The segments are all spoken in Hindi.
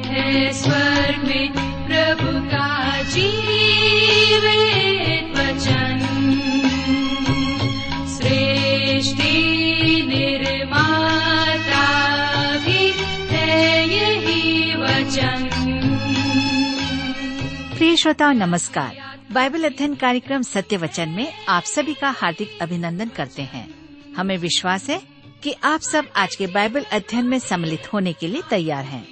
है स्वर्ग में प्रभु का जीवित वचन। सृष्टि निर्माता भी है यही वचन। प्रिय श्रोताओ, नमस्कार। बाइबल अध्ययन कार्यक्रम सत्य वचन में आप सभी का हार्दिक अभिनंदन करते हैं। हमें विश्वास है कि आप सब आज के बाइबल अध्ययन में सम्मिलित होने के लिए तैयार हैं।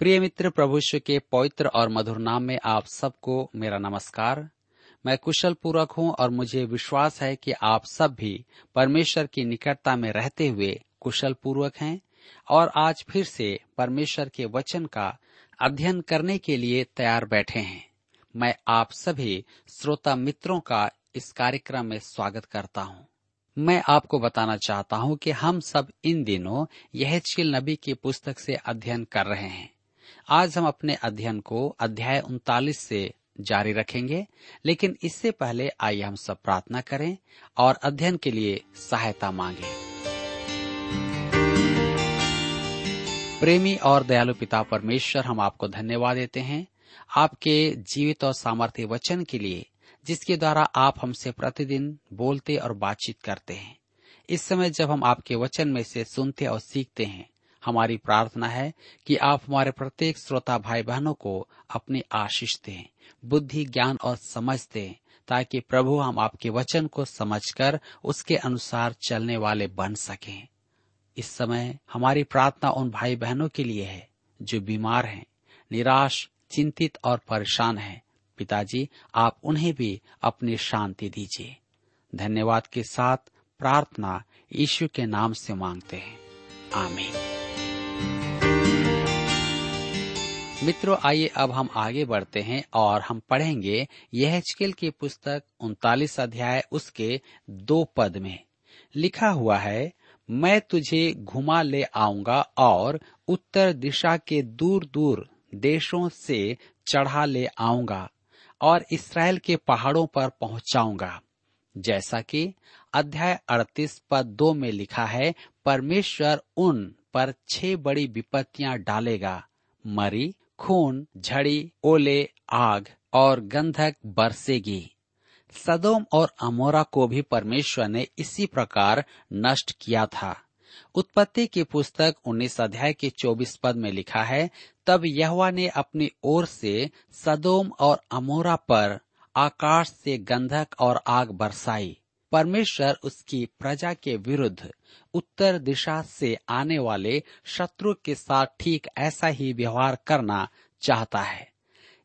प्रिय मित्र प्रभुष्व के पवित्र और मधुर नाम में आप सबको मेरा नमस्कार। मैं कुशल पूर्वक हूँ और मुझे विश्वास है कि आप सब भी परमेश्वर की निकटता में रहते हुए कुशल पूर्वक हैं और आज फिर से परमेश्वर के वचन का अध्ययन करने के लिए तैयार बैठे हैं। मैं आप सभी श्रोता मित्रों का इस कार्यक्रम में स्वागत करता हूँ। मैं आपको बताना चाहता हूँ कि हम सब इन दिनों यह नबी की पुस्तक से अध्ययन कर रहे हैं। आज हम अपने अध्ययन को अध्याय उनतालीस से जारी रखेंगे, लेकिन इससे पहले आइए हम सब प्रार्थना करें और अध्ययन के लिए सहायता मांगे। प्रेमी और दयालु पिता परमेश्वर, हम आपको धन्यवाद देते हैं। आपके जीवित और सामर्थ्य वचन के लिए, जिसके द्वारा आप हमसे प्रतिदिन बोलते और बातचीत करते हैं। इस समय जब हम आपके वचन में से सुनते और सीखते हैं हमारी प्रार्थना है कि आप हमारे प्रत्येक श्रोता भाई बहनों को अपनी आशीष दें, बुद्धि, ज्ञान और समझ दें, ताकि प्रभु हम आपके वचन को समझकर उसके अनुसार चलने वाले बन सकें। इस समय हमारी प्रार्थना उन भाई बहनों के लिए है जो बीमार हैं, निराश, चिंतित और परेशान हैं। पिताजी, आप उन्हें भी अपनी शांति दीजिए। धन्यवाद के साथ प्रार्थना यीशु के नाम से मांगते हैं। आमीन। मित्रों, आइए अब हम आगे बढ़ते हैं और हम पढ़ेंगे यह की पुस्तक उनतालीस अध्याय उसके दो पद में। लिखा हुआ है, मैं तुझे घुमा ले आऊँगा और उत्तर दिशा के दूर दूर देशों से चढ़ा ले आऊँगा और इसराइल के पहाड़ों पर पहुंचाऊँगा। जैसा कि अध्याय अड़तीस पद दो में लिखा है, परमेश्वर उन पर छह बड़ी विपत्तियाँ डालेगा, मरी खून, झड़ी, ओले, आग और गंधक बरसेगी। सदोम और अमोरा को भी परमेश्वर ने इसी प्रकार नष्ट किया था। उत्पत्ति की पुस्तक उन्नीस अध्याय के चौबीस पद में लिखा है, तब यहवा ने अपनी ओर से सदोम और अमोरा पर आकाश से गंधक और आग बरसाई। परमेश्वर उसकी प्रजा के विरुद्ध उत्तर दिशा से आने वाले शत्रु के साथ ठीक ऐसा ही व्यवहार करना चाहता है।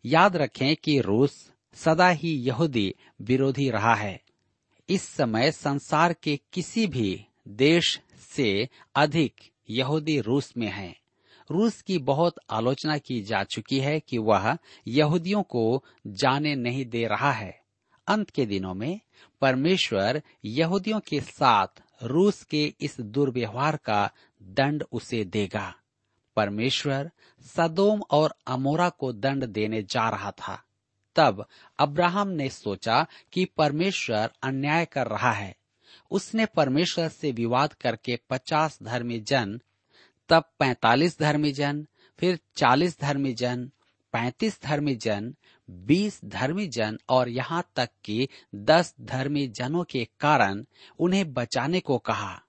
याद रखें कि रूस सदा ही यहूदी विरोधी रहा है। इस समय संसार के किसी भी देश से अधिक यहूदी रूस में हैं। रूस की बहुत आलोचना की जा चुकी है कि वह यहूदियों को जाने नहीं दे रहा है। अंत के दिनों में परमेश्वर यहूदियों के साथ रूस के इस दुर्व्यवहार का दंड उसे देगा। परमेश्वर सदोम और अमोरा को दंड देने जा रहा था। तब अब्राहम ने सोचा कि परमेश्वर अन्याय कर रहा है। उसने परमेश्वर से विवाद करके पचास धर्मी जन, तब पैतालीस धर्मी जन, फिर चालीस धर्मी जन, पैतीस धर्मी जन बीस धर्मी जन और यहाँ तक कि दस धर्मी जनों के कारण उन्हें बचाने को कहा।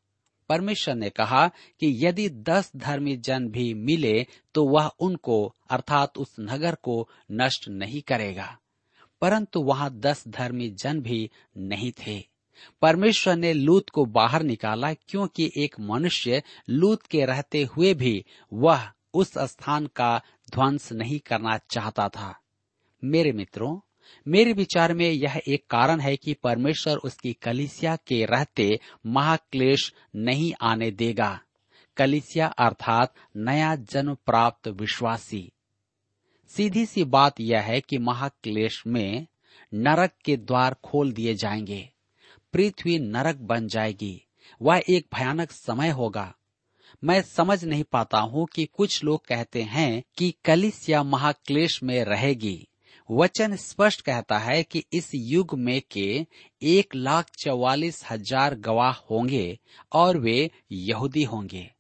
परमेश्वर ने कहा कि यदि दस धर्मी जन भी मिले तो वह उनको, अर्थात उस नगर को नष्ट नहीं करेगा। परंतु वहाँ दस धर्मी जन भी नहीं थे। परमेश्वर ने लूत को बाहर निकाला, क्योंकि एक मनुष्य लूत के रहते हुए भी वह उस स्थान का ध्वंस नहीं करना चाहता था। मेरे मित्रों, मेरे विचार में यह एक कारण है कि परमेश्वर उसकी कलिसिया के रहते महाक्लेश नहीं आने देगा। कलिसिया अर्थात नया जन्म प्राप्त विश्वासी। सीधी सी बात यह है कि महाक्लेश में नरक के द्वार खोल दिए जाएँगे। पृथ्वी नरक बन जाएगी। वह एक भयानक समय होगा। मैं समझ नहीं पाता हूँ कि कुछ लोग कहते हैं कि कलिसिया महाक्लेश में रहेगी। वचन स्पष्ट कहता है कि इस युग में के एक लाख चौवालीस हज़ार गवाह होंगे और वे यहूदी होंगे।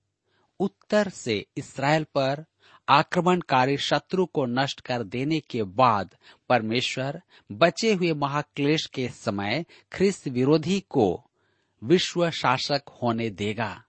उत्तर से इसराइल पर आक्रमणकारी शत्रु को नष्ट कर देने के बाद परमेश्वर बचे हुए महाक्लेश के समय ख्रिस्त विरोधी को विश्व शासक होने देगा।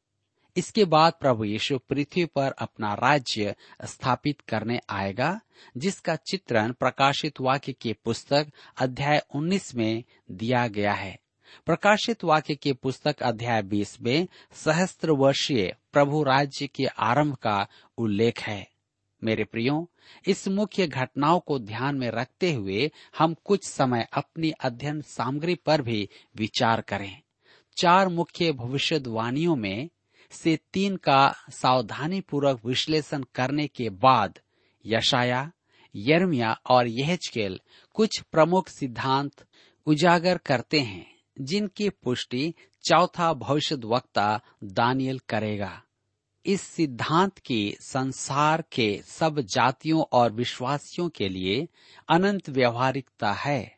इसके बाद प्रभु यीशु पृथ्वी पर अपना राज्य स्थापित करने आएगा, जिसका चित्रण प्रकाशित वाक्य के पुस्तक अध्याय 19 में दिया गया है। प्रकाशित वाक्य के पुस्तक अध्याय 20 में सहस्त्र वर्षीय प्रभु राज्य के आरंभ का उल्लेख है। मेरे प्रियो, इस मुख्य घटनाओं को ध्यान में रखते हुए हम कुछ समय अपनी अध्ययन सामग्री पर भी विचार करें। चार मुख्य भविष्यवाणियों में से तीन का सावधानी पूर्वक विश्लेषण करने के बाद यशाया यर्मिया और यहचकेल कुछ प्रमुख सिद्धांत उजागर करते हैं, जिनकी पुष्टि चौथा भविष्य वक्ता दानियल करेगा। इस सिद्धांत की संसार के सब जातियों और विश्वासियों के लिए अनंत व्यवहारिकता है।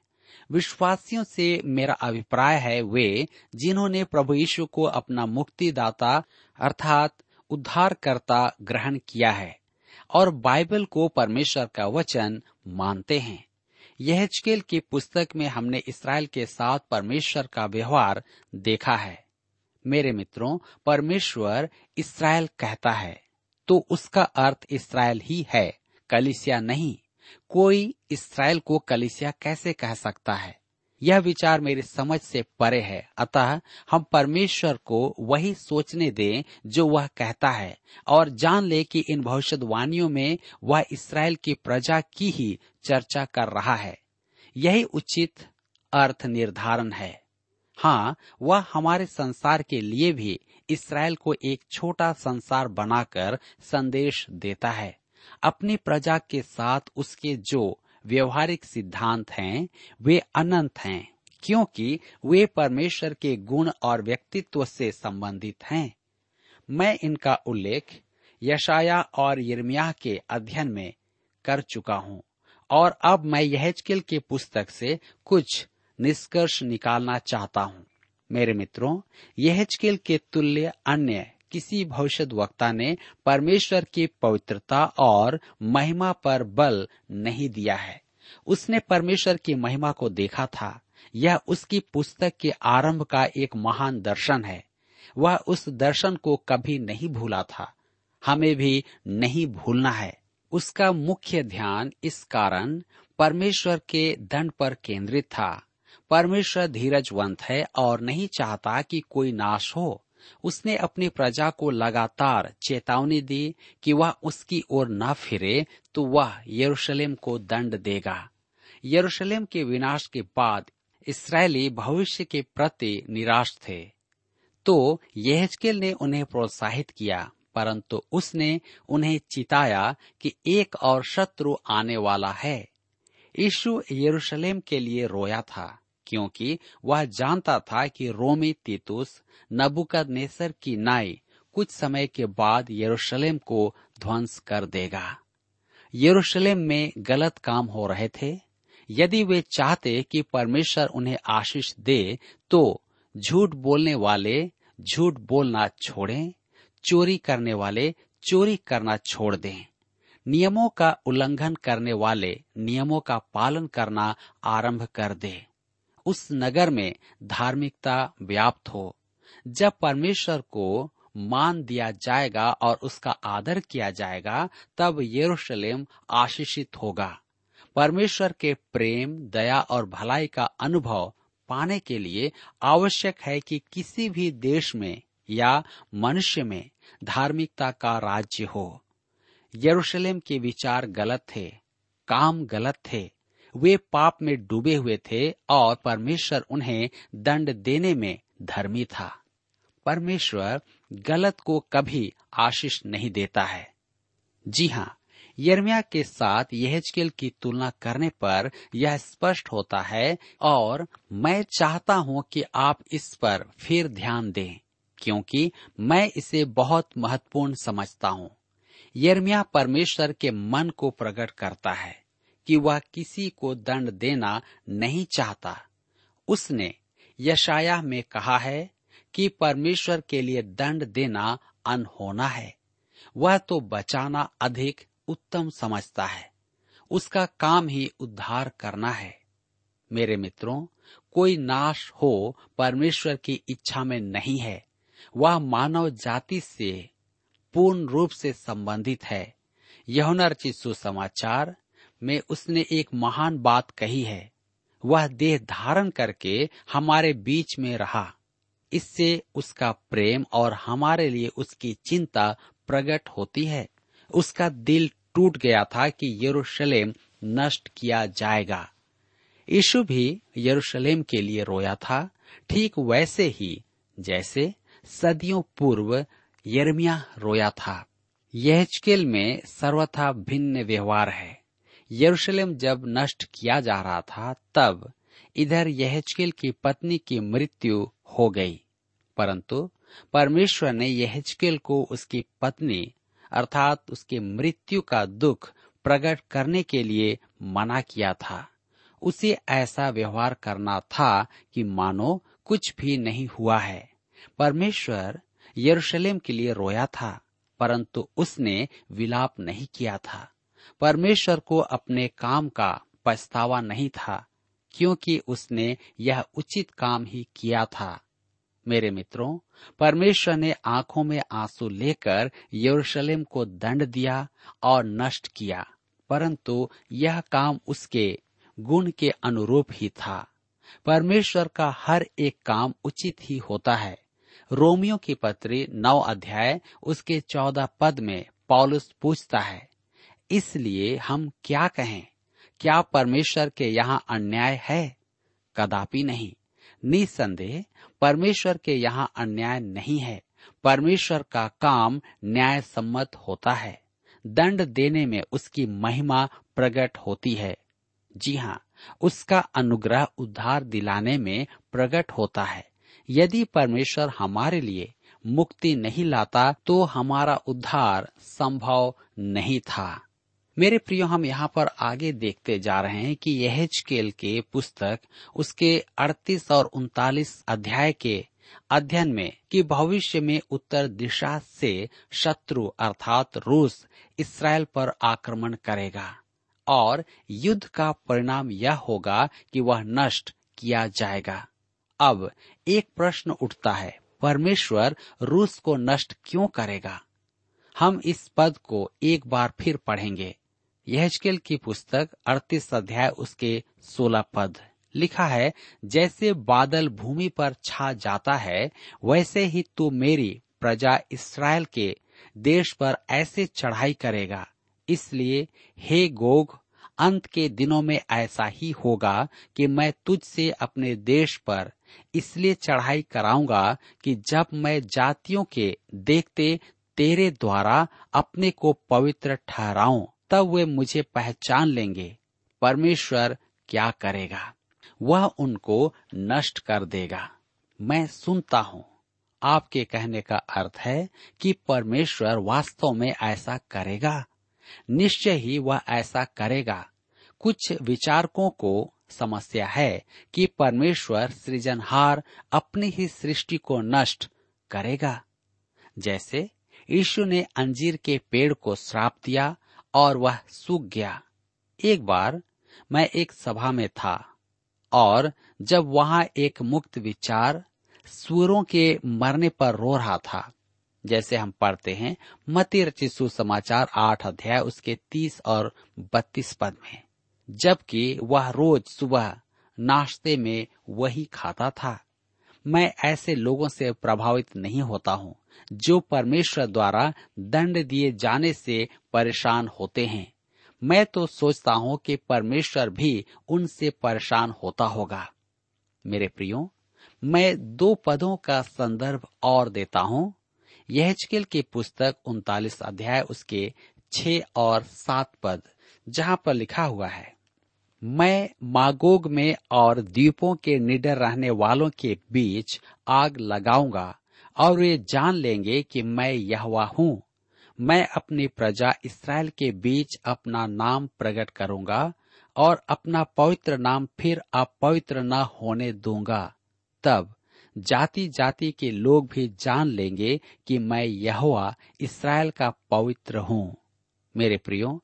विश्वासियों से मेरा अभिप्राय है वे, जिन्होंने प्रभु यीशु को अपना मुक्तिदाता अर्थात उद्धारकर्ता ग्रहण किया है और बाइबल को परमेश्वर का वचन मानते हैं। यह की पुस्तक में हमने इसराइल के साथ परमेश्वर का व्यवहार देखा है। मेरे मित्रों, परमेश्वर इसराइल कहता है तो उसका अर्थ इसराइल ही है, कलिसिया नहीं। कोई इसराइल को कलिसिया कैसे कह सकता है? यह विचार मेरी समझ से परे है। अतः हम परमेश्वर को वही सोचने दें जो वह कहता है और जान ले कि इन भविष्यवाणियों में वह इसराइल की प्रजा की ही चर्चा कर रहा है। यही उचित अर्थ निर्धारण है। हाँ वह हमारे संसार के लिए भी इसराइल को एक छोटा संसार बनाकर संदेश देता है। अपनी प्रजा के साथ उसके जो व्यवहारिक सिद्धांत हैं, वे अनंत हैं, क्योंकि वे परमेश्वर के गुण और व्यक्तित्व से संबंधित हैं। मैं इनका उल्लेख यशाया और यर्मिया के अध्ययन में कर चुका हूँ, और अब मैं यहजकेल के पुस्तक से कुछ निष्कर्ष निकालना चाहता हूँ। मेरे मित्रों, यहजकेल के तुल्य अन्य किसी भविष्य वक्ता ने परमेश्वर की पवित्रता और महिमा पर बल नहीं दिया है। उसने परमेश्वर की महिमा को देखा था। यह उसकी पुस्तक के आरंभ का एक महान दर्शन है। वह उस दर्शन को कभी नहीं भूला था। हमें भी नहीं भूलना है। उसका मुख्य ध्यान इस कारण परमेश्वर के दंड पर केंद्रित था। परमेश्वर धीरजवंत है और नहीं चाहता कि कोई नाश हो। उसने अपनी प्रजा को लगातार चेतावनी दी कि वह उसकी ओर न फिरे तो वह यरूशलेम को दंड देगा। यरूशलेम के विनाश के बाद इसराइली भविष्य के प्रति निराश थे। तो यहजकेल ने उन्हें प्रोत्साहित किया, परंतु उसने उन्हें चिताया कि एक और शत्रु आने वाला है। यीशु यरूशलेम के लिए रोया था। क्योंकि वह जानता था कि रोमी तीतुस नबुकद नेसर की नाई कुछ समय के बाद यरूशलेम को ध्वंस कर देगा। यरूशलेम में गलत काम हो रहे थे। यदि वे चाहते कि परमेश्वर उन्हें आशीष दे तो झूठ बोलने वाले झूठ बोलना छोड़ें, चोरी करने वाले चोरी करना छोड़ दें। नियमों का उल्लंघन करने वाले नियमों का पालन करना आरंभ कर दें। उस नगर में धार्मिकता व्याप्त हो, जब परमेश्वर को मान दिया जाएगा और उसका आदर किया जाएगा, तब यरूशलेम आशीषित होगा। परमेश्वर के प्रेम, दया और भलाई का अनुभव पाने के लिए आवश्यक है कि किसी भी देश में या मनुष्य में धार्मिकता का राज्य हो। यरूशलेम के विचार गलत थे, काम गलत थे वे पाप में डूबे हुए थे और परमेश्वर उन्हें दंड देने में धर्मी था। परमेश्वर गलत को कभी आशीष नहीं देता है। जी हाँ यर्मिया के साथ यहजकेल की तुलना करने पर यह स्पष्ट होता है और मैं चाहता हूँ कि आप इस पर फिर ध्यान दें, क्योंकि मैं इसे बहुत महत्वपूर्ण समझता हूँ। यर्मिया परमेश्वर के मन को प्रकट करता है। कि वह किसी को दंड देना नहीं चाहता। उसने यशाया में कहा है कि परमेश्वर के लिए दंड देना अनहोना है। वह तो बचाना अधिक उत्तम समझता है। उसका काम ही उद्धार करना है। मेरे मित्रों, कोई नाश हो परमेश्वर की इच्छा में नहीं है। वह मानव जाति से पूर्ण रूप से संबंधित है। यहुना चिशु समाचार में उसने एक महान बात कही है। वह देह धारण करके हमारे बीच में रहा। इससे उसका प्रेम और हमारे लिए उसकी चिंता प्रकट होती है। उसका दिल टूट गया था कि यरूशलेम नष्ट किया जाएगा। यीशु भी यरूशलेम के लिए रोया था, ठीक वैसे ही जैसे सदियों पूर्व यरमिया रोया था। यहचकेल में सर्वथा भिन्न व्यवहार है। यरूशलेम जब नष्ट किया जा रहा था, तब इधर यहचकेल की पत्नी की मृत्यु हो गई। परंतु परमेश्वर ने यहचकेल को उसकी पत्नी, अर्थात उसकी मृत्यु का दुख प्रकट करने के लिए मना किया था। उसे ऐसा व्यवहार करना था कि मानो कुछ भी नहीं हुआ है। परमेश्वर यरूशलेम के लिए रोया था, परंतु उसने विलाप नहीं किया था। परमेश्वर को अपने काम का पछतावा नहीं था, क्योंकि उसने यह उचित काम ही किया था। मेरे मित्रों, परमेश्वर ने आँखों में आँसू लेकर यरूशलेम को दंड दिया और नष्ट किया, परंतु यह काम उसके गुण के अनुरूप ही था। परमेश्वर का हर एक काम उचित ही होता है। रोमियो की पत्री नौ अध्याय, उसके चौदह पद में पॉलुस पूछता है इसलिए हम क्या कहें? क्या परमेश्वर के यहाँ अन्याय है? कदापि नहीं। निसंदेह परमेश्वर के यहाँ अन्याय नहीं है। परमेश्वर का काम न्याय सम्मत होता है। दंड देने में उसकी महिमा प्रकट होती है। जी हाँ उसका अनुग्रह उद्धार दिलाने में प्रकट होता है। यदि परमेश्वर हमारे लिए मुक्ति नहीं लाता तो हमारा उद्धार संभव नहीं था। मेरे प्रियो, हम यहाँ पर आगे देखते जा रहे हैं कि यह के पुस्तक उसके 38 और उनतालीस अध्याय के अध्ययन में कि भविष्य में उत्तर दिशा से शत्रु अर्थात रूस इसराइल पर आक्रमण करेगा और युद्ध का परिणाम यह होगा कि वह नष्ट किया जाएगा। अब एक प्रश्न उठता है, परमेश्वर रूस को नष्ट क्यों करेगा? हम इस पद को एक बार फिर पढ़ेंगे। यहजकेल की पुस्तक अड़तीस अध्याय उसके सोलह पद लिखा है, जैसे बादल भूमि पर छा जाता है, वैसे ही तू मेरी प्रजा इसराइल के देश पर ऐसे चढ़ाई करेगा। इसलिए हे गोग, अंत के दिनों में ऐसा ही होगा कि मैं तुझसे अपने देश पर इसलिए चढ़ाई कराऊँगा कि जब मैं जातियों के देखते तेरे द्वारा अपने को पवित्र ठहराऊं। तब वे मुझे पहचान लेंगे। परमेश्वर क्या करेगा? वह उनको नष्ट कर देगा। मैं सुनता हूँ। आपके कहने का अर्थ है कि परमेश्वर वास्तव में ऐसा करेगा? निश्चय ही वह ऐसा करेगा। कुछ विचारकों को समस्या है कि परमेश्वर सृजनहार अपनी ही सृष्टि को नष्ट करेगा। जैसे यीशु ने अंजीर के पेड़ को श्राप दिया और वह सूख गया। एक बार मैं एक सभा में था और जब वहाँ एक मुक्त विचार सूरों के मरने पर रो रहा था, जैसे हम पढ़ते हैं मती रचित सुसमाचार आठ अध्याय उसके तीस और बत्तीस पद में, जबकि वह रोज सुबह नाश्ते में वही खाता था। मैं ऐसे लोगों से प्रभावित नहीं होता हूँ। जो परमेश्वर द्वारा दंड दिए जाने से परेशान होते हैं। मैं तो सोचता हूँ कि परमेश्वर भी उनसे परेशान होता होगा। मेरे प्रियो, मैं दो पदों का संदर्भ और देता हूँ। यहचकेल की पुस्तक उनतालीस अध्याय उसके छ और सात पद, जहाँ पर लिखा हुआ है, मैं मागोग में और द्वीपों के निडर रहने वालों के बीच आग लगाऊँगा और वे जान लेंगे कि मैं यहवा हूँ। मैं अपनी प्रजा इसराइल के बीच अपना नाम प्रकट करूँगा और अपना पवित्र नाम फिर अपवित्र न होने दूँगा। तब जाति जाति के लोग भी जान लेंगे कि मैं यहोवा इसराइल का पवित्र हूँ। मेरे प्रियो,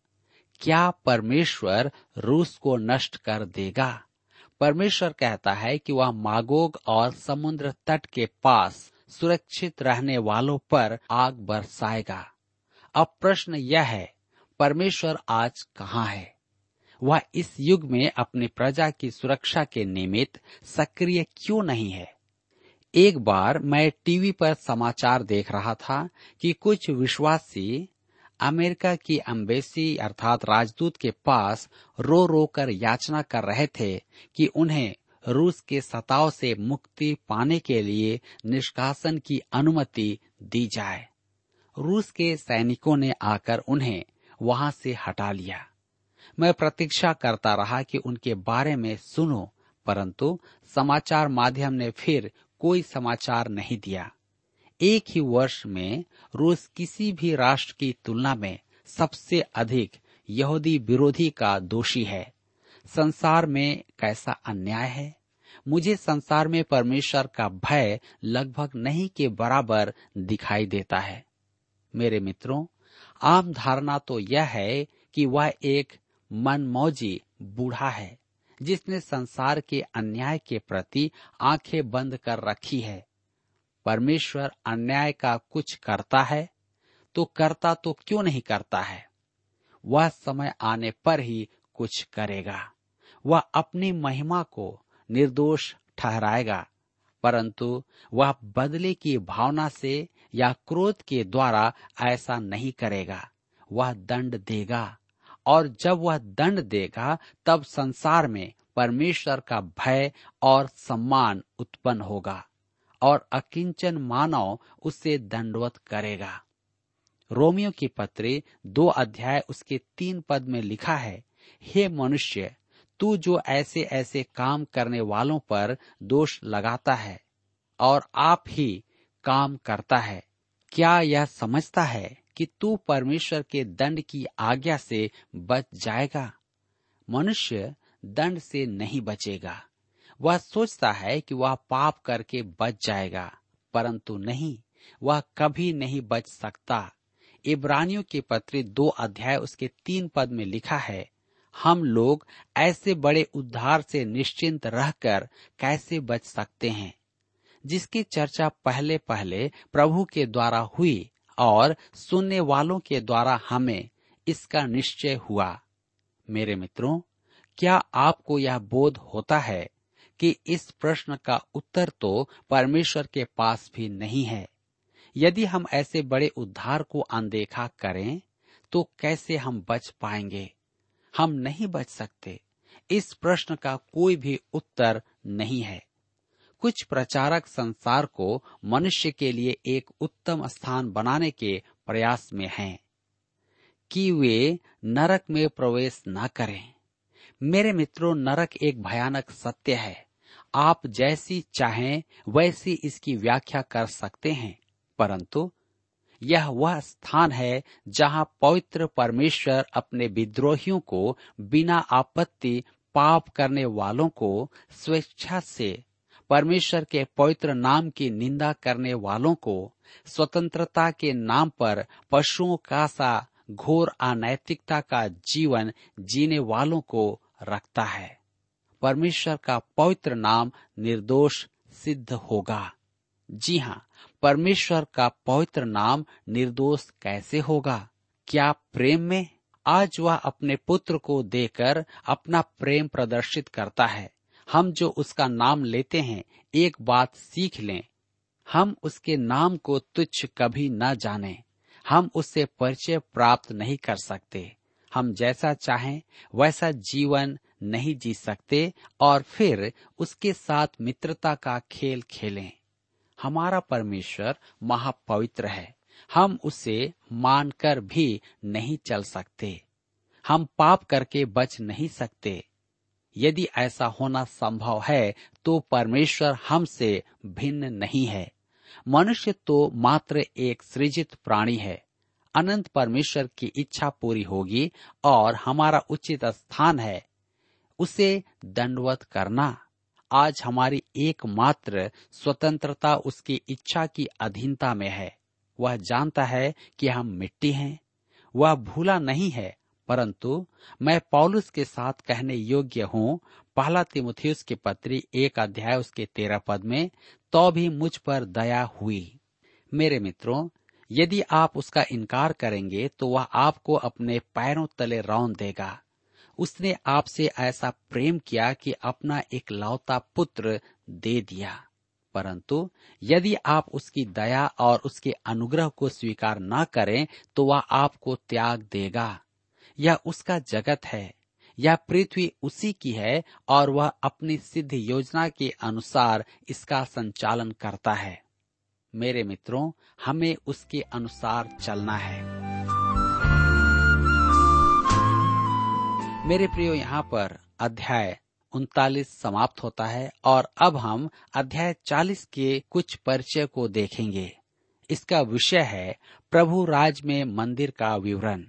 क्या परमेश्वर रूस को नष्ट कर देगा? परमेश्वर कहता है कि वह मागोग और समुद्र तट के पास सुरक्षित रहने वालों पर आग बरसाएगा। अब प्रश्न यह है, परमेश्वर आज कहाँ है? वह इस युग में अपनी प्रजा की सुरक्षा के निमित्त सक्रिय क्यों नहीं है? एक बार मैं टीवी पर समाचार देख रहा था कि कुछ विश्वासी अमेरिका की अम्बेसी अर्थात राजदूत के पास रो रो कर याचना कर रहे थे कि उन्हें रूस के सताव से मुक्ति पाने के लिए निष्कासन की अनुमति दी जाए। रूस के सैनिकों ने आकर उन्हें वहाँ से हटा लिया। मैं प्रतीक्षा करता रहा कि उनके बारे में सुनो, परंतु समाचार माध्यम ने फिर कोई समाचार नहीं दिया। एक ही वर्ष में रूस किसी भी राष्ट्र की तुलना में सबसे अधिक यहूदी विरोधी का दोषी है। संसार में कैसा अन्याय है? मुझे संसार में परमेश्वर का भय लगभग नहीं के बराबर दिखाई देता है। मेरे मित्रों, आम धारणा तो यह है कि वह एक मनमौजी बूढ़ा है, जिसने संसार के अन्याय के प्रति आँखें बंद कर रखी है। परमेश्वर अन्याय का कुछ करता है तो करता तो क्यों नहीं करता है? वह समय आने पर ही कुछ करेगा। वह अपनी महिमा को निर्दोष ठहराएगा, परंतु वह बदले की भावना से या क्रोध के द्वारा ऐसा नहीं करेगा। वह दंड देगा, और जब वह दंड देगा, तब संसार में परमेश्वर का भय और सम्मान उत्पन्न होगा, और अकिंचन मानव उससे दंडवत करेगा। रोमियो की पत्री दो अध्याय उसके तीन पद में लिखा है, हे मनुष्य तू जो ऐसे ऐसे काम करने वालों पर दोष लगाता है और आप ही काम करता है, क्या यह समझता है कि तू परमेश्वर के दंड की आज्ञा से बच जाएगा? मनुष्य दंड से नहीं बचेगा। वह सोचता है कि वह पाप करके बच जाएगा, परंतु नहीं, वह कभी नहीं बच सकता। इब्रानियों के पत्री दो अध्याय उसके तीन पद में लिखा है हम लोग ऐसे बड़े उद्धार से निश्चिंत रहकर कैसे बच सकते हैं? जिसकी चर्चा पहले पहले प्रभु के द्वारा हुई और सुनने वालों के द्वारा हमें इसका निश्चय हुआ। मेरे मित्रों, क्या आपको यह बोध होता है कि इस प्रश्न का उत्तर तो परमेश्वर के पास भी नहीं है? यदि हम ऐसे बड़े उद्धार को अनदेखा करें तो कैसे हम बच पाएँगे? हम नहीं बच सकते। इस प्रश्न का कोई भी उत्तर नहीं है। कुछ प्रचारक संसार को मनुष्य के लिए एक उत्तम स्थान बनाने के प्रयास में हैं कि वे नरक में प्रवेश न करें। मेरे मित्रों, नरक एक भयानक सत्य है। आप जैसी चाहें, वैसी इसकी व्याख्या कर सकते हैं। परंतु यह वह स्थान है जहाँ पवित्र परमेश्वर अपने विद्रोहियों को बिना आपत्ति पाप करने वालों को स्वेच्छा से, परमेश्वर के पवित्र नाम की निंदा करने वालों को स्वतंत्रता के नाम पर पशुओं का सा घोर अनैतिकता का जीवन जीने वालों को रखता है। परमेश्वर का पवित्र नाम निर्दोष सिद्ध होगा। जी हाँ परमेश्वर का पवित्र नाम निर्दोष कैसे होगा? क्या प्रेम में? आज वह अपने पुत्र को देकर अपना प्रेम प्रदर्शित करता है। हम जो उसका नाम लेते हैं, एक बात सीख लें। हम उसके नाम को तुच्छ कभी न जाने। हम उससे परिचय प्राप्त नहीं कर सकते। हम जैसा चाहें, वैसा जीवन नहीं जी सकते और फिर उसके साथ मित्रता का खेल खेलें। हमारा परमेश्वर महापवित्र है। हम उसे मानकर भी नहीं चल सकते। हम पाप करके बच नहीं सकते। यदि ऐसा होना संभव है तो परमेश्वर हमसे भिन्न नहीं है। मनुष्य तो मात्र एक सृजित प्राणी है। अनंत परमेश्वर की इच्छा पूरी होगी और हमारा उचित स्थान है। उसे दंडवत करना। आज हमारी एकमात्र स्वतंत्रता उसकी इच्छा की अधीनता में है। वह जानता है कि हम मिट्टी हैं। वह भूला नहीं है, परंतु मैं पॉलुस के साथ कहने योग्य हूँ, पहला तिमुथियुस के पत्री एक अध्याय उसके तेरह पद में तो भी मुझ पर दया हुई। मेरे मित्रों, यदि आप उसका इनकार करेंगे तो वह आपको अपने पैरों तले रौन देगा। उसने आपसे ऐसा प्रेम किया कि अपना एक लौता पुत्र दे दिया। परंतु यदि आप उसकी दया और उसके अनुग्रह को स्वीकार न करें तो वह आपको त्याग देगा। यह उसका जगत है। यह पृथ्वी उसी की है और वह अपनी सिद्ध योजना के अनुसार इसका संचालन करता है। मेरे मित्रों, हमें उसके अनुसार चलना है। मेरे प्रियो, यहाँ पर अध्याय उनतालीस समाप्त होता है और अब हम अध्याय चालीस के कुछ परिचय को देखेंगे। इसका विषय है प्रभु राज में मंदिर का विवरण।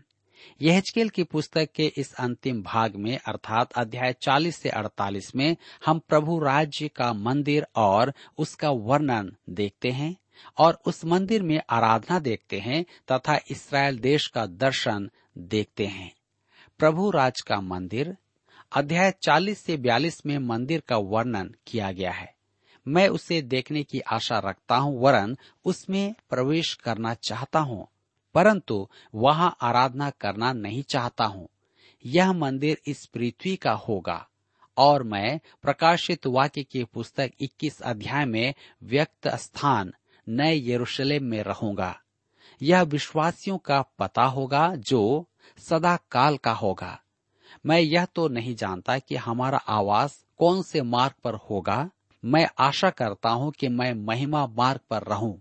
यहजकेल की पुस्तक के इस अंतिम भाग में, अर्थात अध्याय 40 से 48 में, हम प्रभु राज्य का मंदिर और उसका वर्णन देखते हैं और उस मंदिर में आराधना देखते हैं तथा इसराइल देश का दर्शन देखते हैं। प्रभु राज का मंदिर, अध्याय 40 से 42 में मंदिर का वर्णन किया गया है। मैं उसे देखने की आशा रखता हूँ, वरन उसमें प्रवेश करना चाहता हूँ, परंतु वहाँ आराधना करना नहीं चाहता हूँ। यह मंदिर इस पृथ्वी का होगा, और मैं प्रकाशित वाक्य की पुस्तक 21 अध्याय में व्यक्त स्थान नए यरूशलेम में रहूँगा। यह विश्वासियों का पता होगा जो सदा काल का होगा। मैं यह तो नहीं जानता कि हमारा आवास कौन से मार्ग पर होगा। मैं आशा करता हूँ कि मैं महिमा मार्ग पर रहूँ,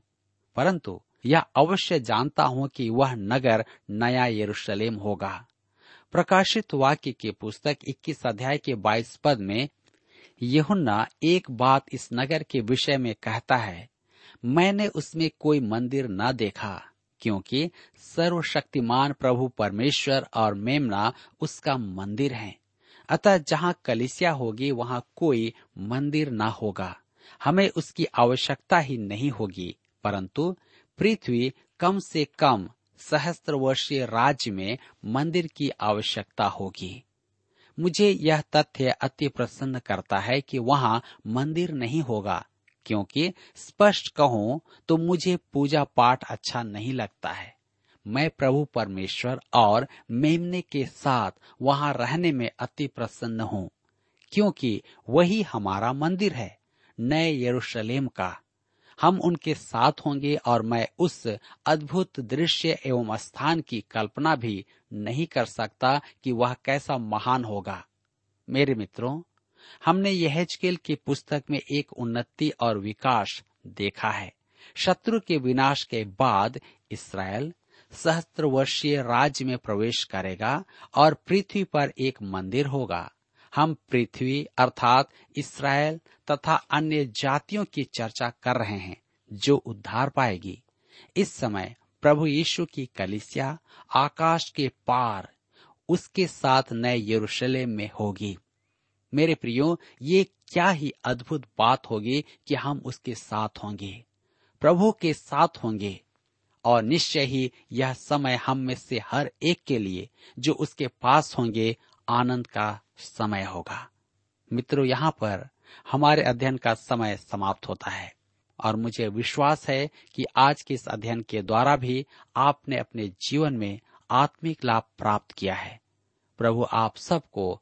परंतु यह अवश्य जानता हूँ कि वह नगर नया यरूशलेम होगा। प्रकाशित वाक्य की पुस्तक 21 अध्याय के 22 पद में, यहुन्ना एक बात इस नगर के विषय में कहता है, मैंने उसमें कोई मंदिर न देखा। क्योंकि सर्वशक्तिमान प्रभु परमेश्वर और मेमना उसका मंदिर है। अतः जहाँ कलिसिया होगी, वहाँ कोई मंदिर न होगा। हमें उसकी आवश्यकता ही नहीं होगी, परंतु पृथ्वी कम से कम सहस्त्र वर्षीय राज्य में मंदिर की आवश्यकता होगी। मुझे यह तथ्य अति प्रसन्न करता है कि वहाँ मंदिर नहीं होगा। क्योंकि स्पष्ट कहूँ तो मुझे पूजा पाठ अच्छा नहीं लगता है। मैं प्रभु परमेश्वर और मेमने के साथ वहाँ रहने में अति प्रसन्न हूँ, क्योंकि वही हमारा मंदिर है, नए यरूशलेम का। हम उनके साथ होंगे और मैं उस अद्भुत दृश्य एवं स्थान की कल्पना भी नहीं कर सकता कि वह कैसा महान होगा। मेरे मित्रों हमने यहेजकेल की पुस्तक में एक उन्नति और विकास देखा है। शत्रु के विनाश के बाद इसराइल सहस्त्र वर्षीय राज्य में प्रवेश करेगा और पृथ्वी पर एक मंदिर होगा। हम पृथ्वी अर्थात इसराइल तथा अन्य जातियों की चर्चा कर रहे हैं, जो उद्धार पाएगी। इस समय प्रभु यीशु की कलिसिया आकाश के पार, उसके साथ नए यरूशलेम में होगी। मेरे प्रियो, ये क्या ही अद्भुत बात होगी कि हम उसके साथ होंगे। प्रभु के साथ होंगे। और निश्चय ही यह समय हम में से हर एक के लिए जो उसके पास होंगे, आनंद का समय होगा। मित्रों, यहाँ पर हमारे अध्ययन का समय समाप्त होता है। और मुझे विश्वास है कि आज के इस अध्ययन के द्वारा भी आपने अपने जीवन में आत्मिक लाभ प्राप्त किया है। प्रभु, आप सबको